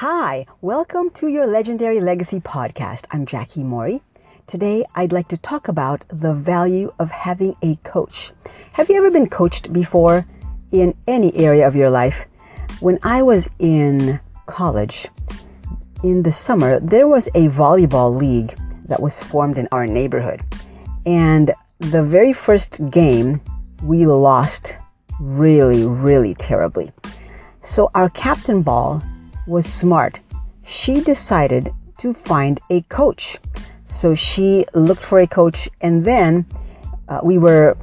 Hi, welcome to your Legendary Legacy podcast. I'm Jackie Mori. Today, I'd like to talk about the value of having a coach. Have you ever been coached before in any area of your life? When I was in college, in the summer, there was a volleyball league that was formed in our neighborhood. And the very first game, we lost really, really terribly. So our captain ball was smart. She decided to find a coach. So she looked for a coach, and then uh, we were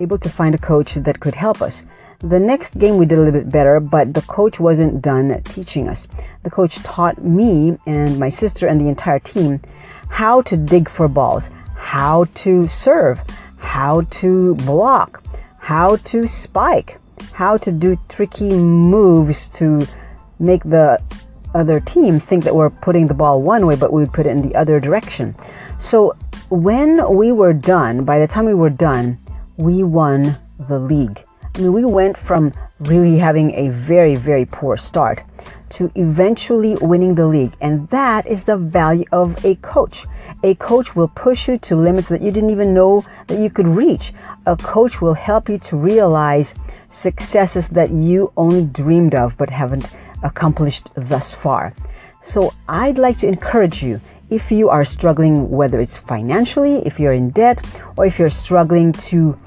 able to find a coach that could help us. The next game we did a little bit better, but the coach wasn't done teaching us. The coach taught me and my sister and the entire team how to dig for balls, how to serve, how to block, how to spike, how to do tricky moves to make the other team think that we're putting the ball one way, but we would put it in the other direction. So when we were done, by the time we were done, we won the league. I mean, we went from really having a very, very poor start to eventually winning the league. And that is the value of a coach. A coach will push you to limits that you didn't even know that you could reach. A coach will help you to realize successes that you only dreamed of but haven't accomplished thus far. So I'd like to encourage you if you are struggling, whether it's financially, if you're in debt, or if you're struggling to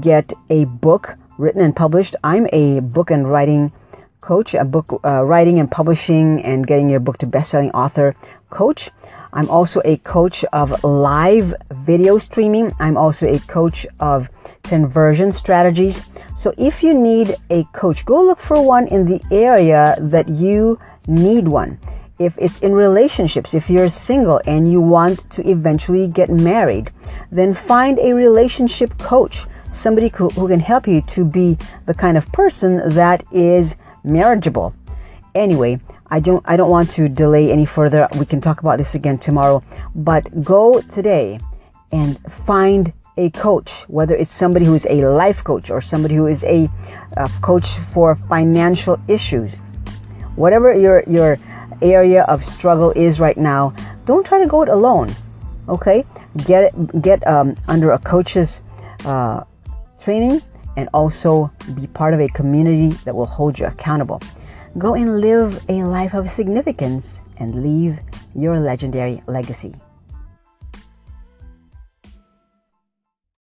get a book written and published. I'm a book and writing coach, a book uh, writing and publishing and getting your book to best-selling author coach. I'm also a coach of live video streaming. I'm also a coach of conversion strategies. So if you need a coach, go look for one in the area that you need one. If it's in relationships, if you're single and you want to eventually get married, then find a relationship coach, somebody who, can help you to be the kind of person that is marriageable. Anyway, I don't I don't want to delay any further. We can talk about this again tomorrow, but go today and find a coach, whether it's somebody who is a life coach or somebody who is a, a coach for financial issues. Whatever your your area of struggle is right now, don't try to go it alone. Okay, get get um, under a coach's uh, training and also be part of a community that will hold you accountable. Go and live a life of significance and leave your legendary legacy.